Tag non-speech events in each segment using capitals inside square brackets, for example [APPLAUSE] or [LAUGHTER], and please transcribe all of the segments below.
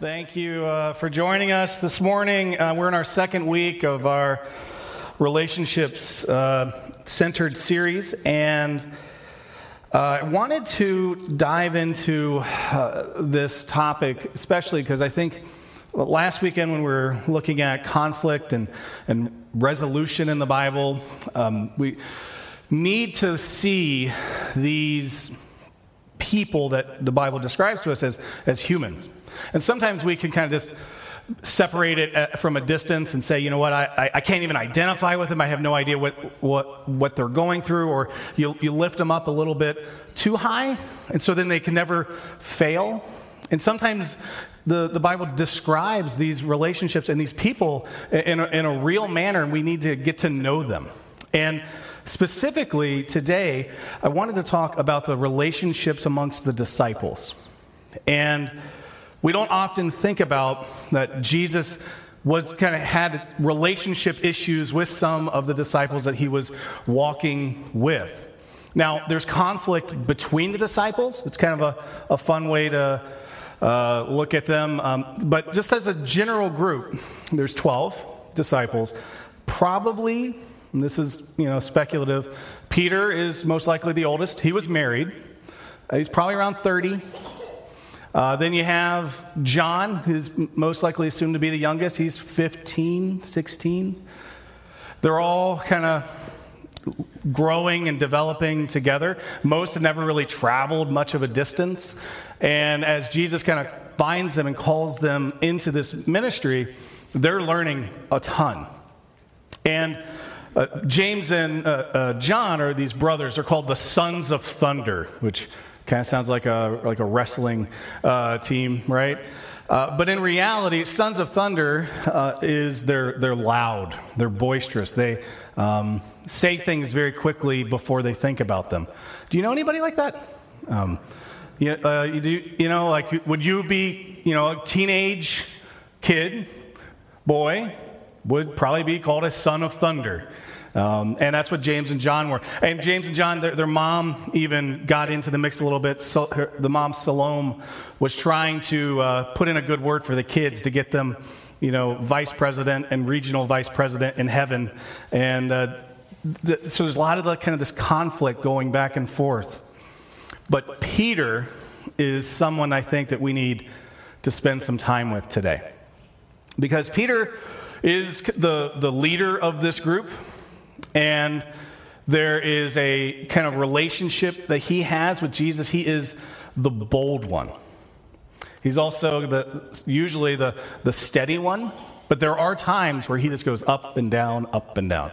Thank you uh, for joining us this morning. Uh, we're in our second week of our relationships uh, centered series, and uh, I wanted to dive into uh, this topic, especially because I think last weekend when we were looking at conflict and, and resolution in the Bible, um, we need to see these people that the Bible describes to us as, as humans. And sometimes we can kind of just separate it uh, from a distance and say, you know what, I, I can't even identify with them. I have no idea what, what, what they're going through. Or you, you lift them up a little bit too high, and so then they can never fail. And sometimes the, the Bible describes these relationships and these people in a, in a real manner, and we need to get to know them. And specifically today, I wanted to talk about the relationships amongst the disciples. And we don't often think about that Jesus was kind of had relationship issues with some of the disciples that he was walking with. Now, there's conflict between the disciples. It's kind of a, a fun way to uh, look at them. Um, but just as a general group, there's 12 disciples. Probably, this is you know speculative, Peter is most likely the oldest. He was married. Uh, he's probably around 30. Uh, then you have John, who's most likely assumed to be the youngest. He's 15, 16. They're all kind of growing and developing together. Most have never really traveled much of a distance. And as Jesus kind of finds them and calls them into this ministry, they're learning a ton. And uh, James and uh, uh, John are these brothers. They're called the sons of thunder, which Kind of sounds like a, like a wrestling uh, team, right? Uh, but in reality, Sons of Thunder uh, is they're, they're loud, they're boisterous, they um, say things very quickly before they think about them. Do you know anybody like that? Um, you, you, do, you know, like, would you be, you know, a teenage kid, boy, would probably be called a son of thunder. Um, and that's what James and John were. And James and John, their, their mom even got into the mix a little bit. So her, the mom, Salome, was trying to uh, put in a good word for the kids to get them, you know, vice president and regional vice president in heaven. And uh, so there's a lot of the kind of this conflict going back and forth. But Peter is someone I think that we need to spend some time with today. Because Peter is the, the leader of this group. And there is a kind of relationship that he has with Jesus. He is the bold one. He's also the, usually the, the steady one, but there are times where he just goes up and down, up and down.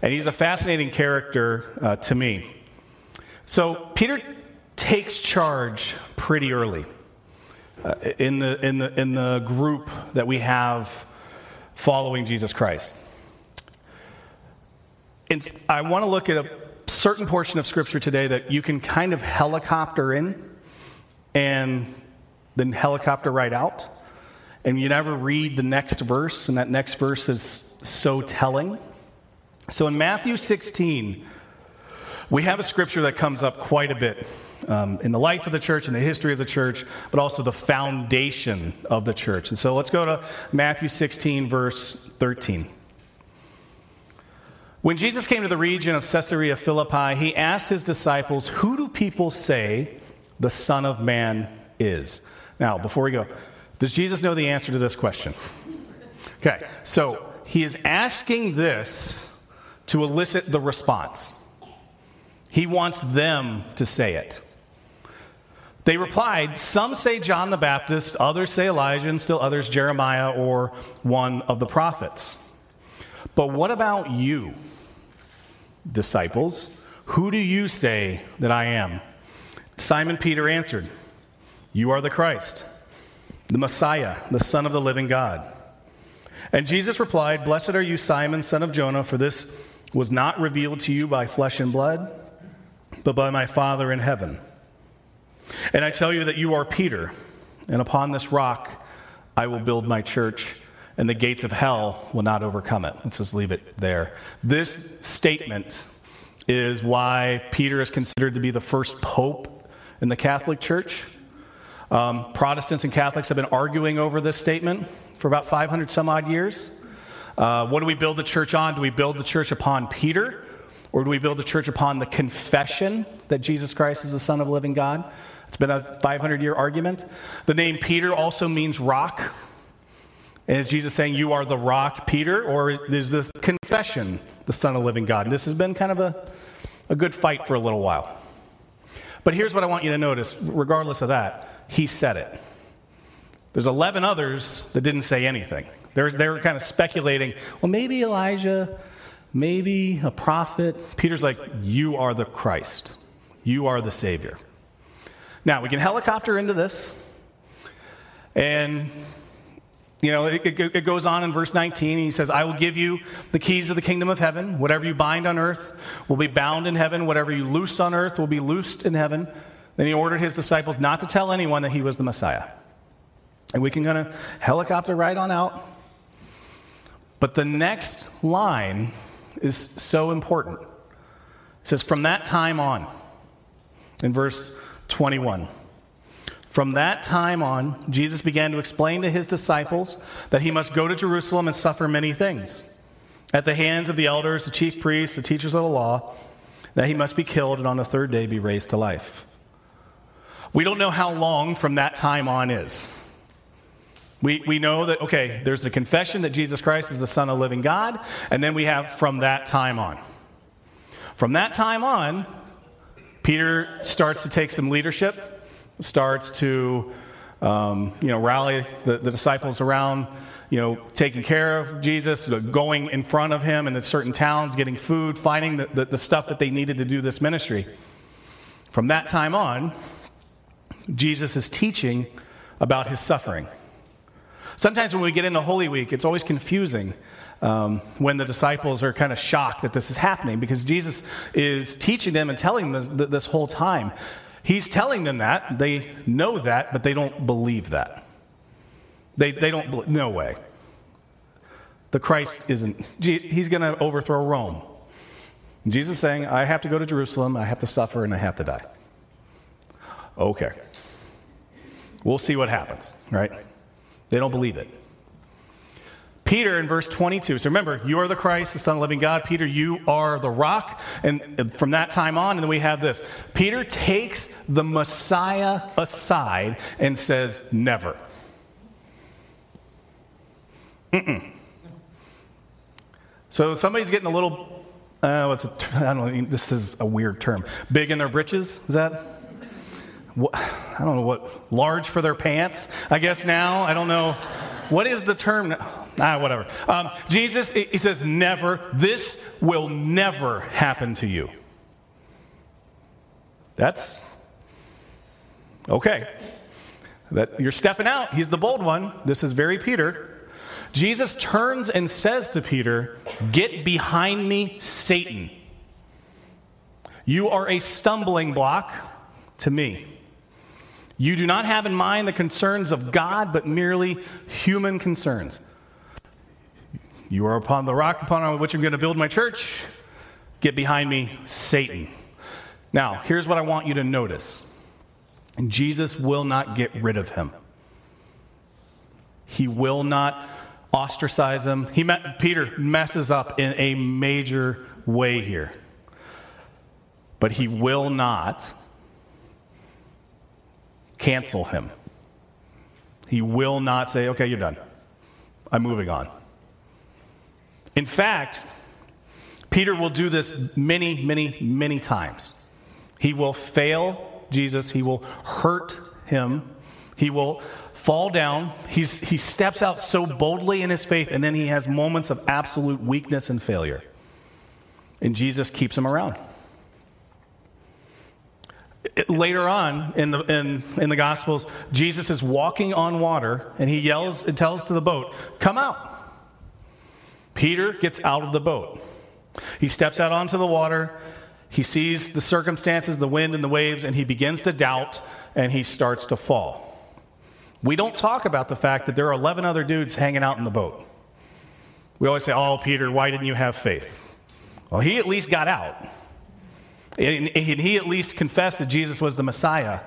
And he's a fascinating character uh, to me. So Peter takes charge pretty early uh, in, the, in, the, in the group that we have following Jesus Christ. And I want to look at a certain portion of Scripture today that you can kind of helicopter in and then helicopter right out. And you never read the next verse, and that next verse is so telling. So in Matthew 16, we have a scripture that comes up quite a bit um, in the life of the church, in the history of the church, but also the foundation of the church. And so let's go to Matthew 16, verse 13. When Jesus came to the region of Caesarea Philippi, he asked his disciples, Who do people say the Son of Man is? Now, before we go, does Jesus know the answer to this question? Okay, so he is asking this to elicit the response. He wants them to say it. They replied, Some say John the Baptist, others say Elijah, and still others Jeremiah or one of the prophets. But what about you? disciples, Who do you say that I am? Simon Peter answered, You are the Christ, the Messiah, the Son of the living God. And Jesus replied, Blessed are you, Simon, son of Jonah, for this was not revealed to you by flesh and blood, but by my Father in heaven. And I tell you that you are Peter, and upon this rock I will build my church and the gates of hell will not overcome it. Let's just leave it there. This statement is why Peter is considered to be the first pope in the Catholic Church. Um, Protestants and Catholics have been arguing over this statement for about 500 some odd years. Uh, what do we build the church on? Do we build the church upon Peter? Or do we build the church upon the confession that Jesus Christ is the Son of the living God? It's been a 500 year argument. The name Peter also means rock. Is Jesus saying, You are the rock, Peter? Or is this confession the Son of the living God? And this has been kind of a, a good fight for a little while. But here's what I want you to notice regardless of that, he said it. There's 11 others that didn't say anything. They're, they were kind of speculating, well, maybe Elijah, maybe a prophet. Peter's like, You are the Christ, you are the Savior. Now, we can helicopter into this, and you know, it, it, it, goes on in verse 19. He says, I will give you the keys of the kingdom of heaven. Whatever you bind on earth will be bound in heaven. Whatever you loose on earth will be loosed in heaven. Then he ordered his disciples not to tell anyone that he was the Messiah. And we can kind of helicopter right on out. But the next line is so important. It says, From that time on, in verse 21. From that time on, Jesus began to explain to his disciples that he must go to Jerusalem and suffer many things at the hands of the elders, the chief priests, the teachers of the law, that he must be killed and on the third day be raised to life. We don't know how long from that time on is. We, we know that, okay, there's a confession that Jesus Christ is the Son of the living God, and then we have from that time on. From that time on, Peter starts to take some leadership, starts to um, you know, rally the, the, disciples around, you know, taking care of Jesus, going in front of him in certain towns, getting food, finding the, the, the stuff that they needed to do this ministry. From that time on, Jesus is teaching about his suffering. Sometimes when we get into Holy Week, it's always confusing um, when the disciples are kind of shocked that this is happening because Jesus is teaching them and telling them this, this whole time. He's telling them that. They know that, but they don't believe that. They, they don't, no way. The Christ isn't, he's going to overthrow Rome. Jesus is saying, I have to go to Jerusalem, I have to suffer, and I have to die. Okay. We'll see what happens, right? They don't believe it. Peter in verse 22. So remember, you are the Christ, the Son of the living God. Peter, you are the rock. And from that time on, and then we have this Peter takes the Messiah aside and says, Never. Mm-mm. So somebody's getting a little, uh, what's a, [LAUGHS] I don't know, this is a weird term. Big in their britches? Is that? I don't know what, large for their pants, I guess now. I don't know. What is the term? Ah, whatever. Um, Jesus, he says, never, this will never happen to you. That's okay. That you're stepping out. He's the bold one. This is very Peter. Jesus turns and says to Peter, Get behind me, Satan. You are a stumbling block to me. You do not have in mind the concerns of God, but merely human concerns. You are upon the rock upon which I'm going to build my church. Get behind me, Satan. Now, here's what I want you to notice Jesus will not get rid of him. He will not ostracize him. He met, Peter messes up in a major way here. But he will not cancel him. He will not say, okay, you're done. I'm moving on. In fact, Peter will do this many, many, many times. He will fail Jesus, he will hurt him, he will fall down. He's, he steps out so boldly in his faith, and then he has moments of absolute weakness and failure. And Jesus keeps him around. Later on in the, in, in the Gospels, Jesus is walking on water and he yells and tells to the boat, Come out. Peter gets out of the boat. He steps out onto the water. He sees the circumstances, the wind and the waves, and he begins to doubt and he starts to fall. We don't talk about the fact that there are 11 other dudes hanging out in the boat. We always say, Oh, Peter, why didn't you have faith? Well, he at least got out. And he at least confessed that Jesus was the Messiah.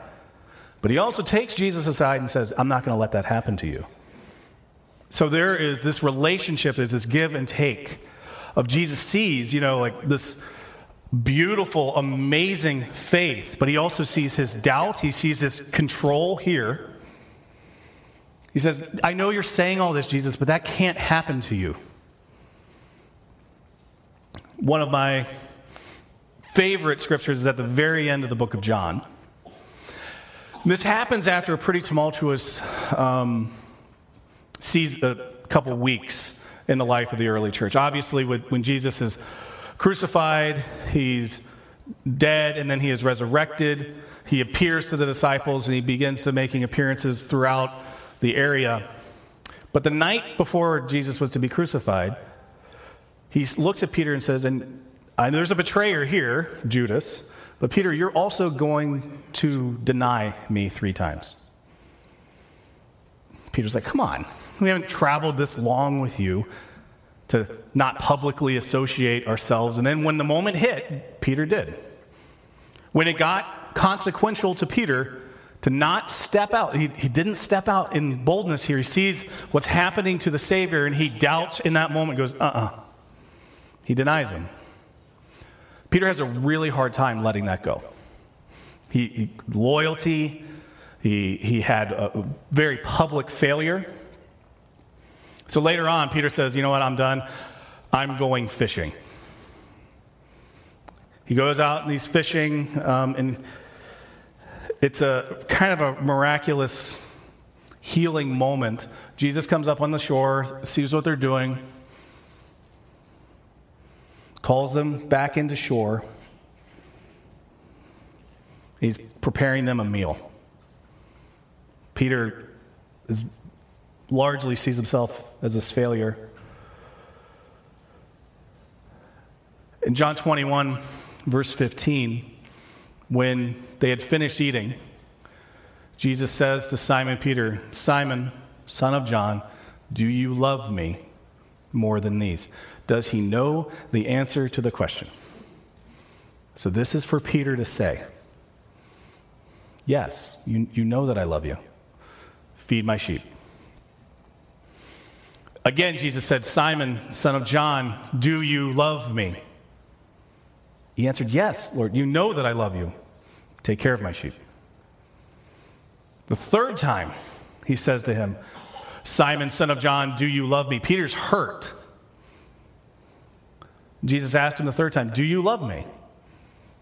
But he also takes Jesus aside and says, I'm not going to let that happen to you. So there is this relationship, there's this give and take of Jesus sees, you know, like this beautiful, amazing faith, but he also sees his doubt, he sees his control here. He says, I know you're saying all this, Jesus, but that can't happen to you. One of my favorite scriptures is at the very end of the book of John. This happens after a pretty tumultuous um, season, a couple weeks in the life of the early church. Obviously, when Jesus is crucified, he's dead, and then he is resurrected. He appears to the disciples and he begins to making appearances throughout the area. But the night before Jesus was to be crucified, he looks at Peter and says, And there's a betrayer here, Judas, but Peter, you're also going to deny me three times. Peter's like, Come on, we haven't traveled this long with you to not publicly associate ourselves. And then when the moment hit, Peter did. When it got consequential to Peter to not step out, he, he didn't step out in boldness here. He sees what's happening to the Savior and he doubts in that moment, goes, uh uh-uh. uh He denies him. Peter has a really hard time letting that go. He, he loyalty, he, he had a very public failure. So later on, Peter says, You know what? I'm done. I'm going fishing. He goes out and he's fishing, um, and it's a kind of a miraculous healing moment. Jesus comes up on the shore, sees what they're doing, calls them back into shore. He's preparing them a meal. Peter is largely sees himself as this failure. In John 21, verse 15, when they had finished eating, Jesus says to Simon Peter, Simon, son of John, do you love me more than these? Does he know the answer to the question? So this is for Peter to say, Yes, you, you know that I love you. Feed my sheep. Again, Jesus said, Simon, son of John, do you love me? He answered, Yes, Lord, you know that I love you. Take care of my sheep. The third time, he says to him, Simon, son of John, do you love me? Peter's hurt. Jesus asked him the third time, Do you love me?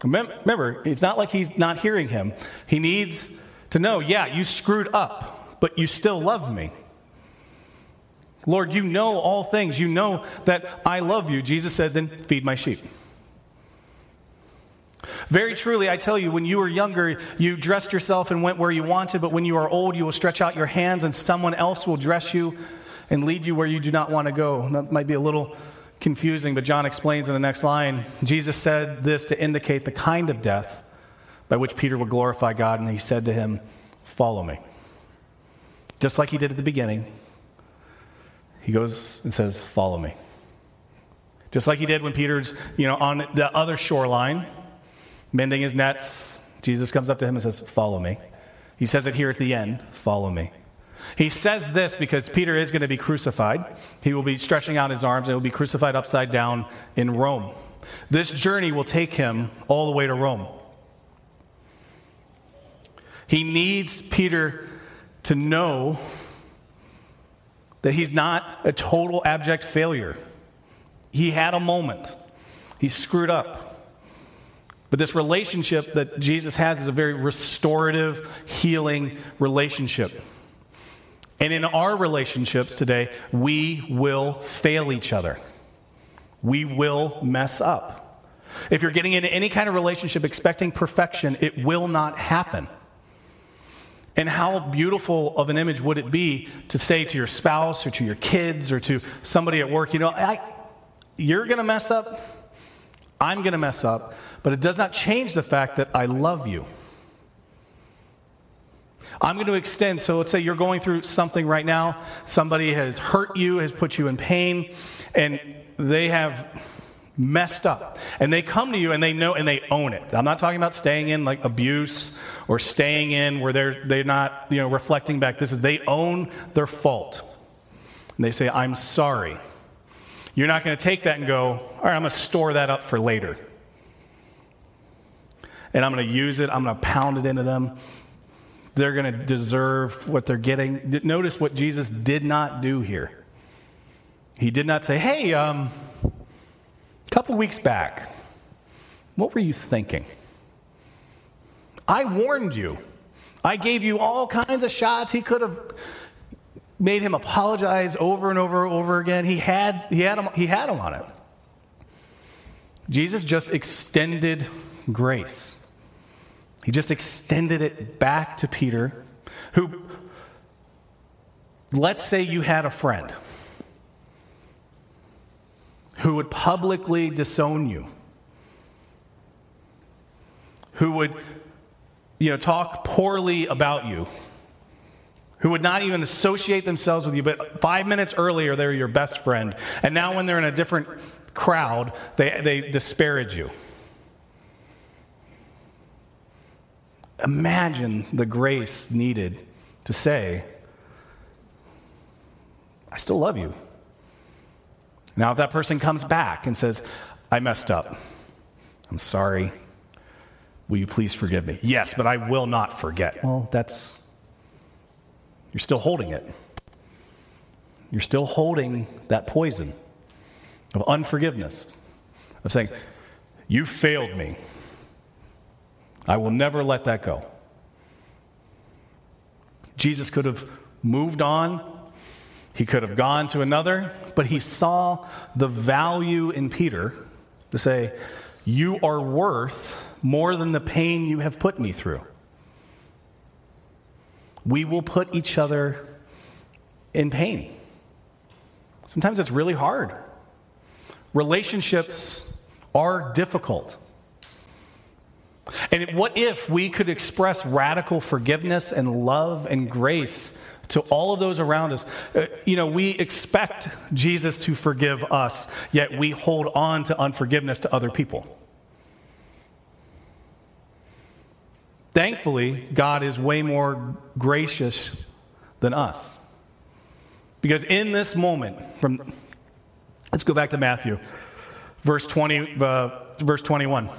Remember, it's not like he's not hearing him. He needs to know, yeah, you screwed up, but you still love me. Lord, you know all things. You know that I love you. Jesus said, then feed my sheep. Very truly, I tell you, when you were younger, you dressed yourself and went where you wanted, but when you are old, you will stretch out your hands and someone else will dress you and lead you where you do not want to go. That might be a little confusing, but John explains in the next line Jesus said this to indicate the kind of death by which Peter would glorify God, and he said to him, Follow me. Just like he did at the beginning, he goes and says, Follow me. Just like he did when Peter's, you know, on the other shoreline, mending his nets, Jesus comes up to him and says, Follow me. He says it here at the end, Follow me. He says this because Peter is going to be crucified. He will be stretching out his arms and will be crucified upside down in Rome. This journey will take him all the way to Rome. He needs Peter to know that he's not a total abject failure. He had a moment, he screwed up. But this relationship that Jesus has is a very restorative, healing relationship. And in our relationships today, we will fail each other. We will mess up. If you're getting into any kind of relationship expecting perfection, it will not happen. And how beautiful of an image would it be to say to your spouse or to your kids or to somebody at work, you know, I, you're going to mess up, I'm going to mess up, but it does not change the fact that I love you. I'm going to extend, so let's say you're going through something right now, somebody has hurt you, has put you in pain, and they have messed up. And they come to you and they know and they own it. I'm not talking about staying in like abuse or staying in where they're they're not, you know, reflecting back. This is they own their fault. And they say, I'm sorry. You're not going to take that and go, all right, I'm going to store that up for later. And I'm going to use it, I'm going to pound it into them. They're going to deserve what they're getting. Notice what Jesus did not do here. He did not say, hey, um, a couple weeks back, what were you thinking? I warned you. I gave you all kinds of shots. He could have made him apologize over and over and over again. He had, he had, him, he had him on it. Jesus just extended grace. He just extended it back to Peter, who, let's say you had a friend who would publicly disown you, who would you know, talk poorly about you, who would not even associate themselves with you, but five minutes earlier they were your best friend, and now when they're in a different crowd, they, they disparage you. Imagine the grace needed to say, I still love you. Now, if that person comes back and says, I messed up, I'm sorry, will you please forgive me? Yes, but I will not forget. Well, that's, you're still holding it. You're still holding that poison of unforgiveness, of saying, You failed me. I will never let that go. Jesus could have moved on he could have gone to another, but he saw the value in Peter to say, You are worth more than the pain you have put me through. We will put each other in pain. Sometimes it's really hard. Relationships are difficult. And what if we could express radical forgiveness and love and grace to all of those around us. Uh, you know, we expect Jesus to forgive us, yet we hold on to unforgiveness to other people. Thankfully, God is way more gracious than us. Because in this moment, from let's go back to Matthew, verse 20, uh, verse 21.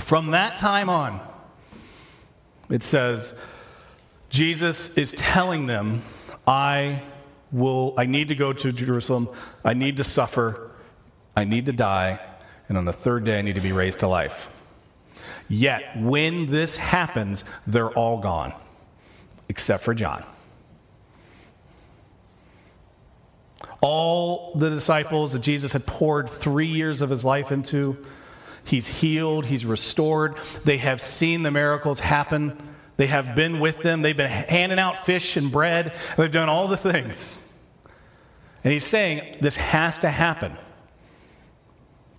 From that time on, it says, Jesus is telling them, I will, I need to go to Jerusalem. I need to suffer. I need to die. And on the third day, I need to be raised to life. Yet, when this happens, they're all gone, except for John. All the disciples that Jesus had poured three years of his life into, he's healed, he's restored. They have seen the miracles happen they have been with them. They've been handing out fish and bread. They've done all the things. And he's saying this has to happen.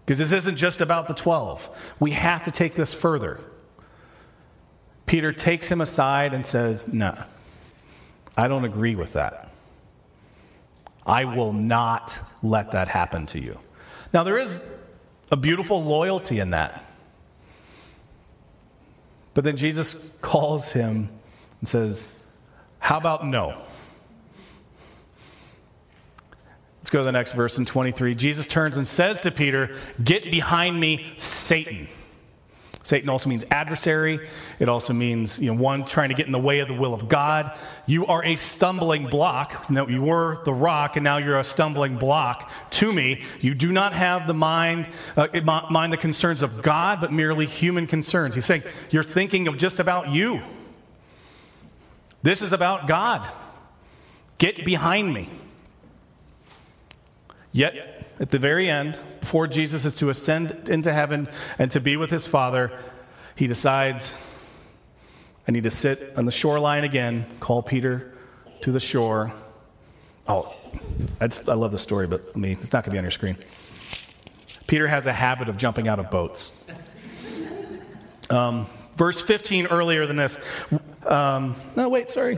Because this isn't just about the 12. We have to take this further. Peter takes him aside and says, No, I don't agree with that. I will not let that happen to you. Now, there is a beautiful loyalty in that. But then Jesus calls him and says, How about no? Let's go to the next verse in 23. Jesus turns and says to Peter, Get behind me, Satan. Satan also means adversary. It also means you know, one trying to get in the way of the will of God. You are a stumbling block. No, you were the rock, and now you're a stumbling block to me. You do not have the mind, uh, mind the concerns of God, but merely human concerns. He's saying you're thinking of just about you. This is about God. Get behind me. Yet at the very end, before Jesus is to ascend into heaven and to be with his Father, he decides, I need to sit on the shoreline again, call Peter to the shore. Oh, I love the story, but me, it's not going to be on your screen. Peter has a habit of jumping out of boats. Um, verse 15 earlier than this. Um, no, wait, sorry.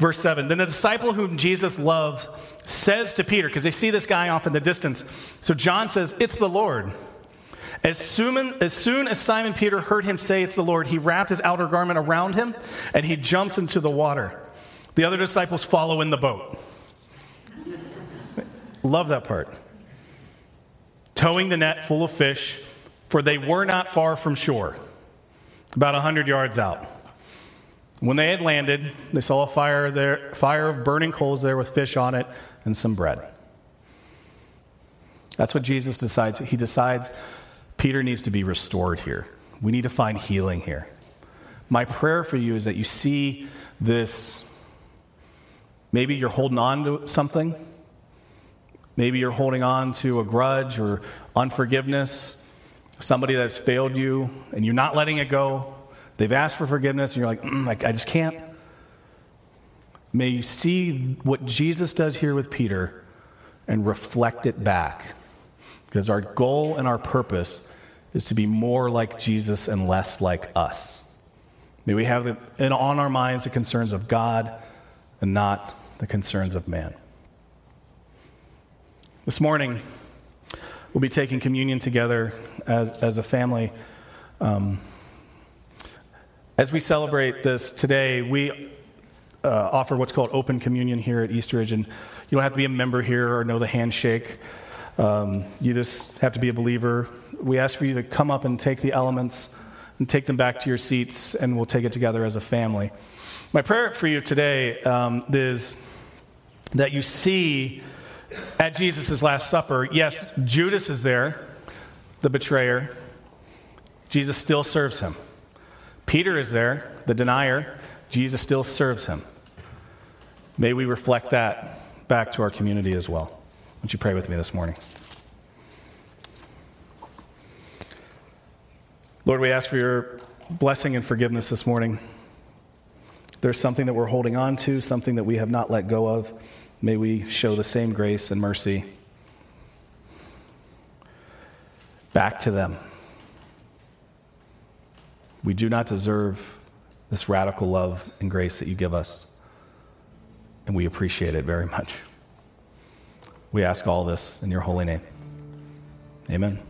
Verse 7 Then the disciple whom Jesus loved says to Peter, because they see this guy off in the distance. So John says, It's the Lord. As soon, as soon as Simon Peter heard him say, It's the Lord, he wrapped his outer garment around him and he jumps into the water. The other disciples follow in the boat. [LAUGHS] Love that part. Towing the net full of fish, for they were not far from shore, about a hundred yards out. When they had landed, they saw a fire there, fire of burning coals there with fish on it and some bread. That's what Jesus decides. He decides Peter needs to be restored here. We need to find healing here. My prayer for you is that you see this. Maybe you're holding on to something. Maybe you're holding on to a grudge or unforgiveness, somebody that's failed you, and you're not letting it go. They've asked for forgiveness, and you're like, mm, I just can't. May you see what Jesus does here with Peter and reflect it back. Because our goal and our purpose is to be more like Jesus and less like us. May we have the, on our minds the concerns of God and not the concerns of man. This morning, we'll be taking communion together as, as a family. Um, as we celebrate this today, we uh, offer what's called open communion here at Eastridge, and you don't have to be a member here or know the handshake. Um, you just have to be a believer. We ask for you to come up and take the elements and take them back to your seats, and we'll take it together as a family. My prayer for you today um, is that you see at Jesus' Last Supper, yes, Judas is there, the betrayer. Jesus still serves him. Peter is there, the denier. Jesus still serves him. May we reflect that back to our community as well. Would you pray with me this morning? Lord, we ask for your blessing and forgiveness this morning. There's something that we're holding on to, something that we have not let go of. May we show the same grace and mercy back to them. We do not deserve this radical love and grace that you give us, and we appreciate it very much. We ask all this in your holy name. Amen.